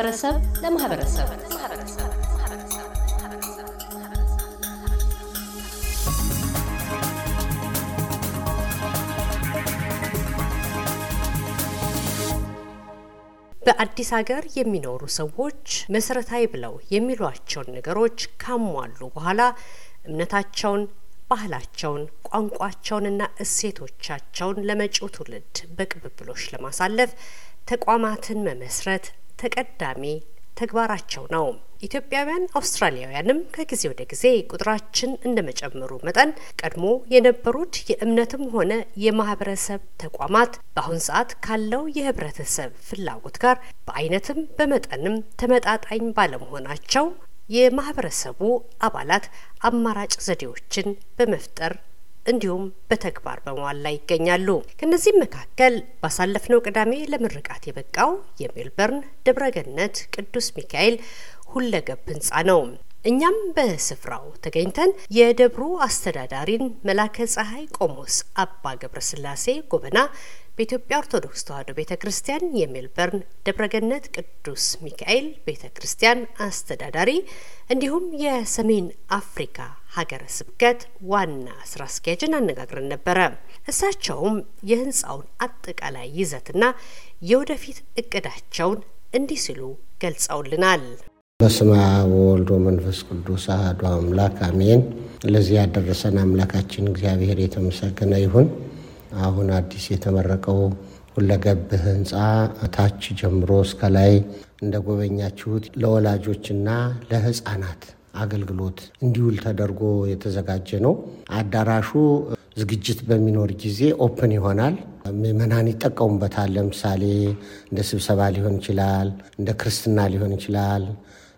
ከማህበረሰብ ለማህበረሰብ። በአዲስ ሀገር የሚኖሩ ሰዎች መሰረታዊ ብለው የሚሏቸውን ነገሮች ካሟሉ በኋላ እምነታቸውን፣ ባህላቸውን፣ ቋንቋቸውንና እሴቶቻቸውን ለመጪው ትውልድ በቅብብሎች ለማሳለፍ ተቋማትን መመስረት ተቀዳሚ ተግባራቸው ነው። ኢትዮጵያውያን አውስትራሊያውያንም ከጊዜ ወደ ጊዜ ቁጥራችን እንደ መጨመሩ መጠን ቀድሞ የነበሩት የእምነትም ሆነ የማህበረሰብ ተቋማት በአሁን ሰዓት ካለው የህብረተሰብ ፍላጎት ጋር በአይነትም በመጠንም ተመጣጣኝ ባለመሆናቸው የማህበረሰቡ አባላት አማራጭ ዘዴዎችን በመፍጠር እንዲሁም በተግባር በመዋል ላይ ይገኛሉ። ከነዚህም መካከል ባሳለፍነው ቅዳሜ ለምርቃት የበቃው የሜልበርን ደብረገነት ቅዱስ ሚካኤል ሁለገብ ህንፃ ነው። እኛም በስፍራው ተገኝተን የደብሩ አስተዳዳሪን መላከ ፀሐይ ቆሞስ አባ ገብረስላሴ ጎበና በኢትዮጵያ ኦርቶዶክስ ተዋሕዶ ቤተ ክርስቲያን የሜልበርን ደብረገነት ቅዱስ ሚካኤል ቤተ ክርስቲያን አስተዳዳሪ እንዲሁም የሰሜን አፍሪካ ሀገረ ስብከት ዋና ስራ አስኪያጅን አነጋግረን ነበረ። እሳቸውም የህንፃውን አጠቃላይ ይዘትና የወደፊት እቅዳቸውን እንዲህ ሲሉ ገልጸውልናል። በስመ አብ ወወልድ ወመንፈስ ቅዱስ አሐዱ አምላክ አሜን። ለዚህ ያደረሰን አምላካችን እግዚአብሔር የተመሰገነ ይሁን። አሁን አዲስ የተመረቀው ሁለገብ ህንፃ ታች ጀምሮ እስከ ላይ እንደ ጎበኛችሁት ለወላጆችና ለህፃናት አገልግሎት እንዲውል ተደርጎ የተዘጋጀ ነው። አዳራሹ ዝግጅት በሚኖር ጊዜ ኦፕን ይሆናል። ምዕመናን ይጠቀሙበታል። ለምሳሌ እንደ ስብሰባ ሊሆን ይችላል፣ እንደ ክርስትና ሊሆን ይችላል፣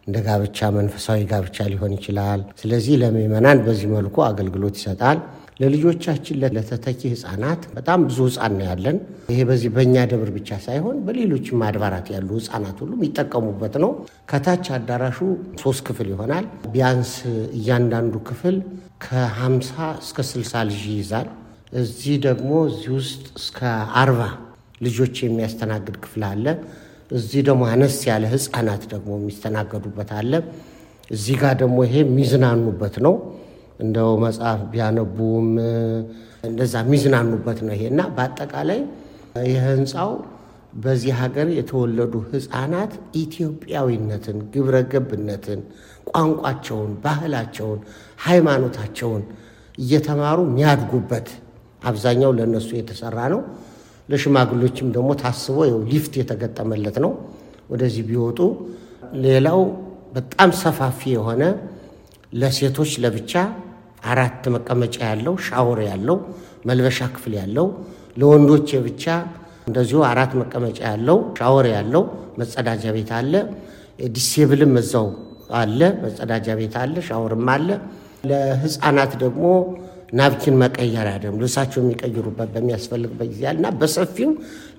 እንደ ጋብቻ መንፈሳዊ ጋብቻ ሊሆን ይችላል። ስለዚህ ለምዕመናን በዚህ መልኩ አገልግሎት ይሰጣል። ለልጆቻችን ለተተኪ ህፃናት በጣም ብዙ ህፃን ነው ያለን። ይሄ በዚህ በእኛ ደብር ብቻ ሳይሆን በሌሎችም አድባራት ያሉ ህፃናት ሁሉ የሚጠቀሙበት ነው። ከታች አዳራሹ ሶስት ክፍል ይሆናል። ቢያንስ እያንዳንዱ ክፍል ከሀምሳ እስከ ስልሳ ልጅ ይይዛል። እዚህ ደግሞ እዚህ ውስጥ እስከ አርባ ልጆች የሚያስተናግድ ክፍል አለ። እዚህ ደግሞ አነስ ያለ ህፃናት ደግሞ የሚስተናገዱበት አለ። እዚህ ጋር ደግሞ ይሄ የሚዝናኑበት ነው። እንደው መጽሐፍ ቢያነቡም እንደዛ የሚዝናኑበት ነው ይሄ እና በአጠቃላይ የህንፃው በዚህ ሀገር የተወለዱ ህፃናት ኢትዮጵያዊነትን፣ ግብረ ገብነትን፣ ቋንቋቸውን፣ ባህላቸውን፣ ሃይማኖታቸውን እየተማሩ የሚያድጉበት አብዛኛው ለእነሱ የተሰራ ነው። ለሽማግሎችም ደግሞ ታስቦ ይኸው ሊፍት የተገጠመለት ነው ወደዚህ ቢወጡ። ሌላው በጣም ሰፋፊ የሆነ ለሴቶች ለብቻ አራት መቀመጫ ያለው ሻወር ያለው መልበሻ ክፍል ያለው ለወንዶች የብቻ እንደዚሁ አራት መቀመጫ ያለው ሻወር ያለው መጸዳጃ ቤት አለ። disable ም እዛው አለ፣ መጸዳጃ ቤት አለ፣ ሻወርም አለ። ለህፃናት ደግሞ napkin መቀየሪያ ደግሞ ልብሳቸው የሚቀይሩበት በሚያስፈልግበት ጊዜ እና በሰፊው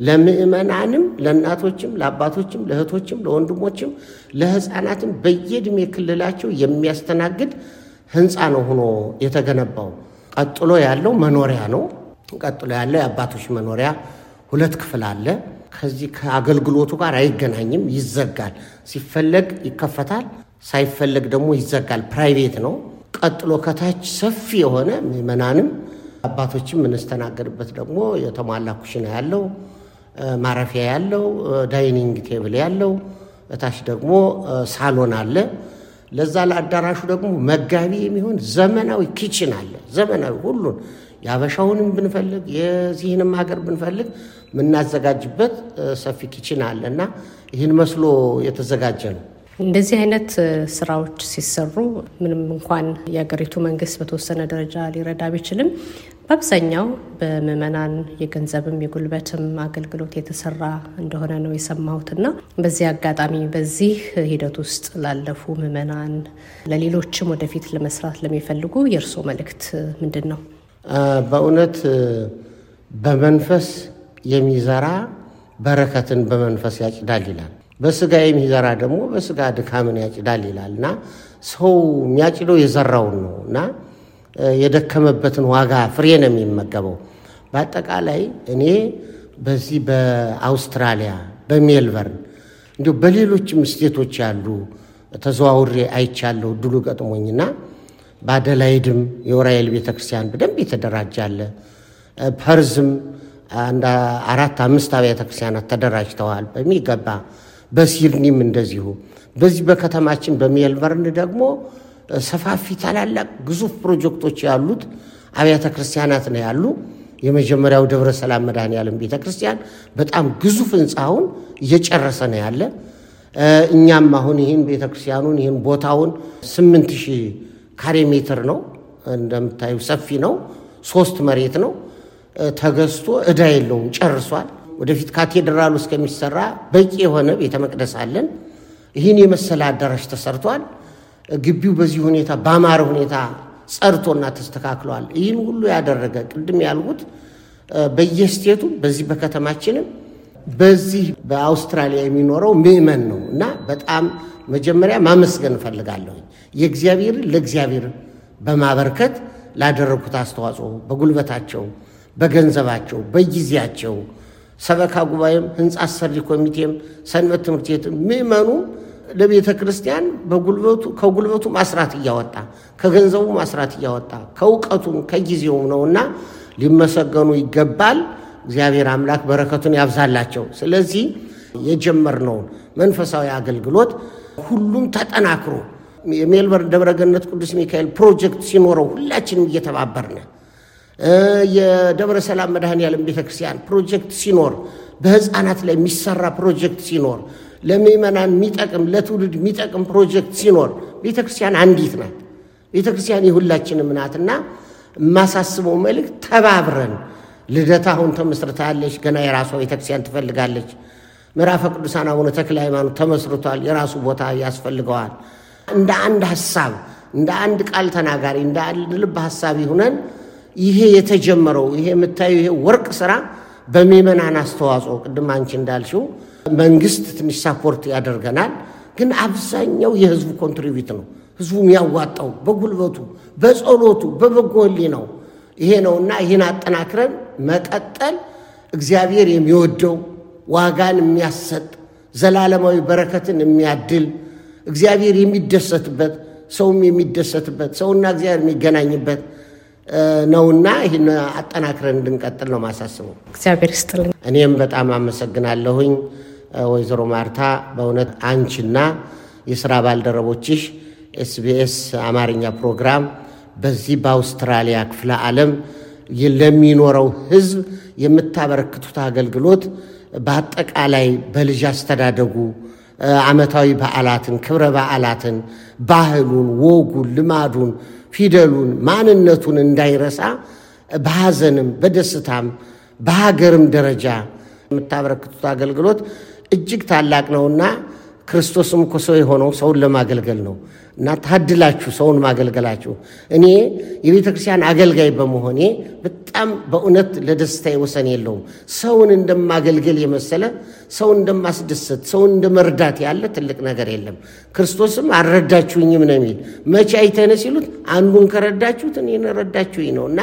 ለምዕመናንም፣ ለእናቶችም፣ ለአባቶችም፣ ለእህቶችም፣ ለወንድሞችም፣ ለህፃናትም በየእድሜ ክልላቸው የሚያስተናግድ ህንፃ ነው ሆኖ የተገነባው። ቀጥሎ ያለው መኖሪያ ነው። ቀጥሎ ያለው የአባቶች መኖሪያ ሁለት ክፍል አለ። ከዚህ ከአገልግሎቱ ጋር አይገናኝም፣ ይዘጋል። ሲፈለግ ይከፈታል፣ ሳይፈለግ ደግሞ ይዘጋል። private ነው። ቀጥሎ ከታች ሰፊ የሆነ ምዕመናንም አባቶችም የምንስተናገድበት ደግሞ የተሟላ ኩሽና ያለው ማረፊያ ያለው dining table ያለው እታች ደግሞ ሳሎን አለ። ለዛ ለአዳራሹ ደግሞ መጋቢ የሚሆን ዘመናዊ kitchen አለ። ዘመናዊ ሁሉን የአበሻውንም ብንፈልግ የዚህንም ሀገር ብንፈልግ የምናዘጋጅበት ሰፊ kitchen አለ እና ይህን መስሎ የተዘጋጀ ነው። እንደዚህ አይነት ስራዎች ሲሰሩ ምንም እንኳን የሀገሪቱ መንግስት በተወሰነ ደረጃ ሊረዳ ቢችልም በአብዛኛው በምዕመናን የገንዘብም የጉልበትም አገልግሎት የተሰራ እንደሆነ ነው የሰማሁትና በዚህ አጋጣሚ በዚህ ሂደት ውስጥ ላለፉ ምዕመናን፣ ለሌሎችም ወደፊት ለመስራት ለሚፈልጉ የእርስዎ መልእክት ምንድን ነው? በእውነት በመንፈስ የሚዘራ በረከትን በመንፈስ ያጭዳል ይላል። በስጋ የሚዘራ ደግሞ በስጋ ድካምን ያጭዳል ይላል እና ሰው የሚያጭደው የዘራውን ነው እና የደከመበትን ዋጋ ፍሬ ነው የሚመገበው። በአጠቃላይ እኔ በዚህ በአውስትራሊያ በሜልበርን እንዲሁ በሌሎችም state ኦች ያሉ ተዘዋውሬ አይቻለሁ ድሉ ገጥሞኝና በአደላይድም የዑራኤል ቤተክርስቲያን በደንብ የተደራጀ አለ። ፐርዝም አራት አምስት አብያተ ክርስቲያናት ተደራጅተዋል በሚገባ በሲድኒም እንደዚሁ። በዚህ በከተማችን በሜልበርን ደግሞ ሰፋፊ ታላላቅ ግዙፍ ፕሮጀክቶች ያሉት አብያተ ክርስቲያናት ነው ያሉ። የመጀመሪያው ደብረ ሰላም መድኃኔዓለም ቤተ ክርስቲያን በጣም ግዙፍ ህንፃውን እየጨረሰ ነው ያለ። እኛም አሁን ይህን ቤተ ክርስቲያኑን ይህን ቦታውን ስምንት ሺህ ካሬ ሜትር ነው እንደምታዩ ሰፊ ነው። ሶስት መሬት ነው ተገዝቶ ዕዳ የለውም ጨርሷል። ወደፊት ካቴድራሉ እስከሚሰራ በቂ የሆነ ቤተ መቅደስ አለን። ይህን የመሰለ አዳራሽ ተሰርቷል። ግቢው በዚህ ሁኔታ በአማረ ሁኔታ ጸድቶና ተስተካክሏል። ይህን ሁሉ ያደረገ ቅድም ያልኩት በየስቴቱ በዚህ በከተማችንም በዚህ በአውስትራሊያ የሚኖረው ምዕመን ነው እና በጣም መጀመሪያ ማመስገን እፈልጋለሁ የእግዚአብሔርን ለእግዚአብሔር በማበርከት ላደረጉት አስተዋጽኦ በጉልበታቸው፣ በገንዘባቸው፣ በጊዜያቸው ሰበካ ጉባኤም፣ ህንፃ አሰሪ ኮሚቴም፣ ሰንበት ትምህርት ቤትም ምዕመኑም ለቤተ ክርስቲያን በጉልበቱ ከጉልበቱ ማስራት እያወጣ ከገንዘቡ ማስራት እያወጣ ከእውቀቱም ከጊዜውም ነውና ሊመሰገኑ ይገባል። እግዚአብሔር አምላክ በረከቱን ያብዛላቸው። ስለዚህ የጀመርነውን መንፈሳዊ አገልግሎት ሁሉም ተጠናክሮ የሜልበርን ደብረገነት ቅዱስ ሚካኤል ፕሮጀክት ሲኖረው ሁላችንም እየተባበርነ የደብረ ሰላም መድኃኔዓለም ቤተክርስቲያን ፕሮጀክት ሲኖር በህፃናት ላይ የሚሰራ ፕሮጀክት ሲኖር ለምእመናን የሚጠቅም ለትውልድ የሚጠቅም ፕሮጀክት ሲኖር ቤተክርስቲያን አንዲት ናት። ቤተክርስቲያን የሁላችንም ናትና የማሳስበው መልእክት ተባብረን ልደታ አሁን ተመስርታለች። ገና የራሷ ቤተክርስቲያን ትፈልጋለች። ምዕራፈ ቅዱሳን አቡነ ተክለ ሃይማኖት ተመስርቷል። የራሱ ቦታ ያስፈልገዋል። እንደ አንድ ሀሳብ እንደ አንድ ቃል ተናጋሪ እንደ አንድ ልብ ሀሳቢ ሁነን ይሄ የተጀመረው ይሄ የምታዩ ይሄ ወርቅ ስራ በምእመናን አስተዋጽኦ ቅድም አንቺ እንዳልሽው መንግስት ትንሽ support ያደርገናል፣ ግን አብዛኛው የህዝቡ contribute ነው። ህዝቡ የሚያዋጣው በጉልበቱ፣ በጸሎቱ፣ በበጎ ህሊናው ይሄ ነውና ይህን አጠናክረን መቀጠል እግዚአብሔር የሚወደው ዋጋን የሚያሰጥ ዘላለማዊ በረከትን የሚያድል እግዚአብሔር የሚደሰትበት ሰውም የሚደሰትበት ሰውና እግዚአብሔር የሚገናኝበት ነውና ይህን አጠናክረን እንድንቀጥል ነው ማሳስበው። እግዚአብሔር ይስጥልኝ። እኔም በጣም አመሰግናለሁኝ ወይዘሮ ማርታ በእውነት አንቺና የስራ ባልደረቦችሽ ኤስቢኤስ አማርኛ ፕሮግራም በዚህ በአውስትራሊያ ክፍለ ዓለም ለሚኖረው ህዝብ የምታበረክቱት አገልግሎት በአጠቃላይ በልጅ አስተዳደጉ ዓመታዊ በዓላትን፣ ክብረ በዓላትን፣ ባህሉን፣ ወጉን፣ ልማዱን፣ ፊደሉን፣ ማንነቱን እንዳይረሳ በሐዘንም በደስታም በሀገርም ደረጃ የምታበረክቱት አገልግሎት እጅግ ታላቅ ነውና ክርስቶስም እኮ ሰው የሆነው ሰውን ለማገልገል ነው እና ታድላችሁ ሰውን ማገልገላችሁ። እኔ የቤተ ክርስቲያን አገልጋይ በመሆኔ በጣም በእውነት ለደስታ ወሰን የለውም። ሰውን እንደማገልገል የመሰለ ሰውን እንደማስደሰት ሰውን እንደመርዳት ያለ ትልቅ ነገር የለም። ክርስቶስም አልረዳችሁኝም ነው የሚል መቼ አይተነ ሲሉት አንዱን ከረዳችሁት እኔን ረዳችሁኝ ነው እና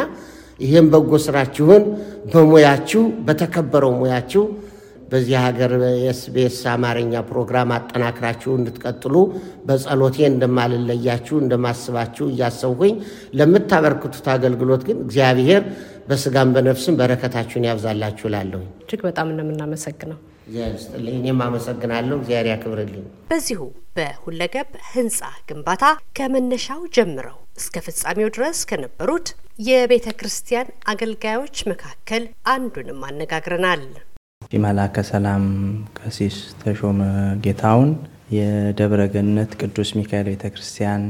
ይህም በጎ ስራችሁን በሙያችሁ በተከበረው ሙያችሁ በዚህ ሀገር የኤስቢኤስ አማርኛ ፕሮግራም አጠናክራችሁ እንድትቀጥሉ በጸሎቴ እንደማልለያችሁ እንደማስባችሁ እያሰብኩኝ ለምታበርክቱት አገልግሎት ግን እግዚአብሔር በስጋም በነፍስም በረከታችሁን ያብዛላችሁ እላለሁ። እጅግ በጣም እንደምናመሰግነው እኔም አመሰግናለሁ። እግዚአብሔር ያክብርልኝ። በዚሁ በሁለገብ ህንፃ ግንባታ ከመነሻው ጀምረው እስከ ፍጻሜው ድረስ ከነበሩት የቤተ ክርስቲያን አገልጋዮች መካከል አንዱንም አነጋግረናል። የመላከ ሰላም ቀሲስ ተሾመ ጌታውን የደብረ ገነት ቅዱስ ሚካኤል ቤተ ክርስቲያን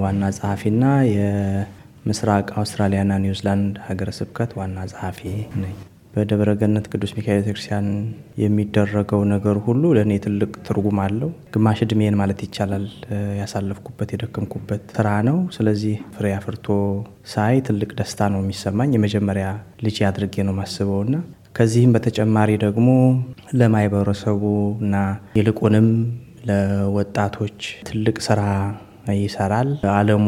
ዋና ጸሐፊና የምስራቅ አውስትራሊያና ኒውዚላንድ ሀገረ ስብከት ዋና ጸሐፊ ነኝ። በደብረ ገነት ቅዱስ ሚካኤል ቤተክርስቲያን የሚደረገው ነገር ሁሉ ለእኔ ትልቅ ትርጉም አለው። ግማሽ እድሜን ማለት ይቻላል ያሳለፍኩበት የደከምኩበት ስራ ነው። ስለዚህ ፍሬ አፍርቶ ሳይ ትልቅ ደስታ ነው የሚሰማኝ። የመጀመሪያ ልጅ አድርጌ ነው ማስበውና ከዚህም በተጨማሪ ደግሞ ለማህበረሰቡ እና ይልቁንም ለወጣቶች ትልቅ ስራ ይሰራል። ዓለሙ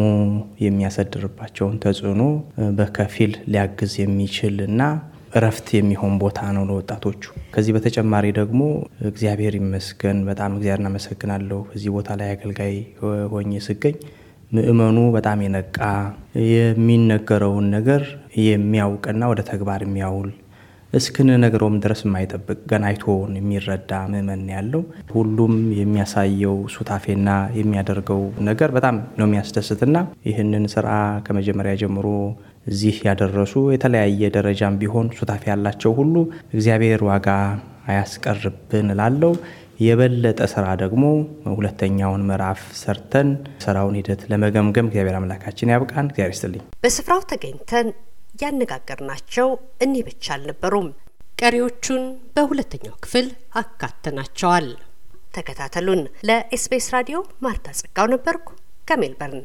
የሚያሳድርባቸውን ተጽዕኖ በከፊል ሊያግዝ የሚችል እና እረፍት የሚሆን ቦታ ነው ለወጣቶቹ። ከዚህ በተጨማሪ ደግሞ እግዚአብሔር ይመስገን በጣም እግዚአብሔር እናመሰግናለሁ። እዚህ ቦታ ላይ አገልጋይ ሆኜ ስገኝ ምእመኑ በጣም የነቃ የሚነገረውን ነገር የሚያውቅና ወደ ተግባር የሚያውል እስክንነግረውም ድረስ የማይጠብቅ ገና አይቶን የሚረዳ ምእመን ያለው ሁሉም የሚያሳየው ሱታፌና የሚያደርገው ነገር በጣም ነው የሚያስደስትና ይህንን ስራ ከመጀመሪያ ጀምሮ እዚህ ያደረሱ የተለያየ ደረጃም ቢሆን ሱታፌ ያላቸው ሁሉ እግዚአብሔር ዋጋ አያስቀርብን እላለሁ። የበለጠ ስራ ደግሞ ሁለተኛውን ምዕራፍ ሰርተን ስራውን ሂደት ለመገምገም እግዚአብሔር አምላካችን ያብቃን። እግዚአብሔር ይስጥልኝ። በስፍራው ተገኝተን ያነጋገርናቸው እኒህ ብቻ አልነበሩም። ቀሪዎቹን በሁለተኛው ክፍል አካተናቸዋል። ተከታተሉን። ለኤስቢኤስ ራዲዮ ማርታ ጸጋው ነበርኩ ከሜልበርን።